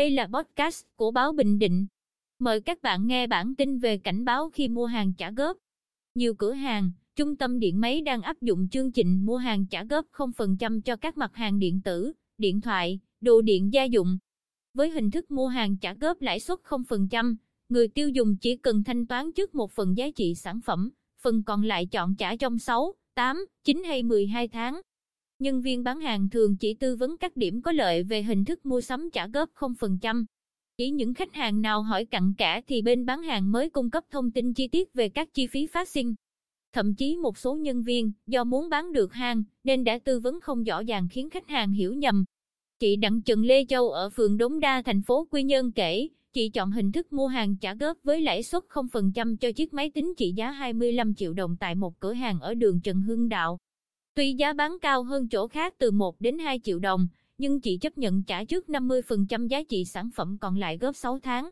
Đây là podcast của báo Bình Định. Mời các bạn nghe bản tin về cảnh báo khi mua hàng trả góp. Nhiều cửa hàng, trung tâm điện máy đang áp dụng chương trình mua hàng trả góp 0% cho các mặt hàng điện tử, điện thoại, đồ điện gia dụng. Với hình thức mua hàng trả góp lãi suất 0%, người tiêu dùng chỉ cần thanh toán trước một phần giá trị sản phẩm, phần còn lại chọn trả trong 6, 8, 9 hay 12 tháng. Nhân viên bán hàng thường chỉ tư vấn các điểm có lợi về hình thức mua sắm trả góp 0%. Chỉ những khách hàng nào hỏi cặn kẽ thì bên bán hàng mới cung cấp thông tin chi tiết về các chi phí phát sinh. Thậm chí một số nhân viên, do muốn bán được hàng, nên đã tư vấn không rõ ràng khiến khách hàng hiểu nhầm. Chị Đặng Trần Lê Châu ở phường Đống Đa thành phố Quy Nhơn kể, chị chọn hình thức mua hàng trả góp với lãi suất 0% cho chiếc máy tính trị giá 25 triệu đồng tại một cửa hàng ở đường Trần Hưng Đạo. Tuy giá bán cao hơn chỗ khác từ 1 đến 2 triệu đồng, nhưng chị chấp nhận trả trước 50% giá trị sản phẩm còn lại góp 6 tháng.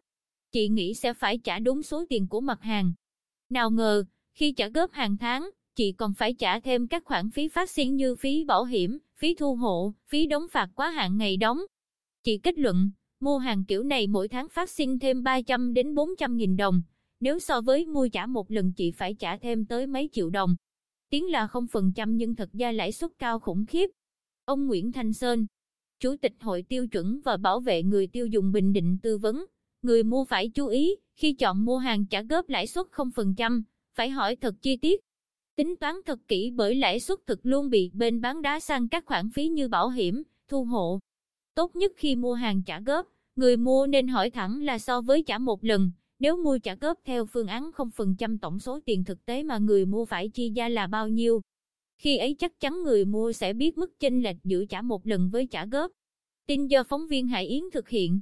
Chị nghĩ sẽ phải trả đúng số tiền của mặt hàng. Nào ngờ, khi trả góp hàng tháng, chị còn phải trả thêm các khoản phí phát sinh như phí bảo hiểm, phí thu hộ, phí đóng phạt quá hạn ngày đóng. Chị kết luận, mua hàng kiểu này mỗi tháng phát sinh thêm 300 đến 400 nghìn đồng, nếu so với mua trả một lần chị phải trả thêm tới mấy triệu đồng. Tiếng là 0% nhưng thật ra lãi suất cao khủng khiếp. Ông Nguyễn Thanh Sơn, Chủ tịch Hội Tiêu chuẩn và Bảo vệ người tiêu dùng Bình Định tư vấn, người mua phải chú ý, khi chọn mua hàng trả góp lãi suất 0%, phải hỏi thật chi tiết. Tính toán thật kỹ bởi lãi suất thực luôn bị bên bán đá sang các khoản phí như bảo hiểm, thu hộ. Tốt nhất khi mua hàng trả góp, người mua nên hỏi thẳng là so với trả một lần, nếu mua trả góp theo phương án 0% tổng số tiền thực tế mà người mua phải chi ra là bao nhiêu. Khi ấy chắc chắn người mua sẽ biết mức chênh lệch giữa trả một lần với trả góp. Tin do phóng viên Hải Yến thực hiện.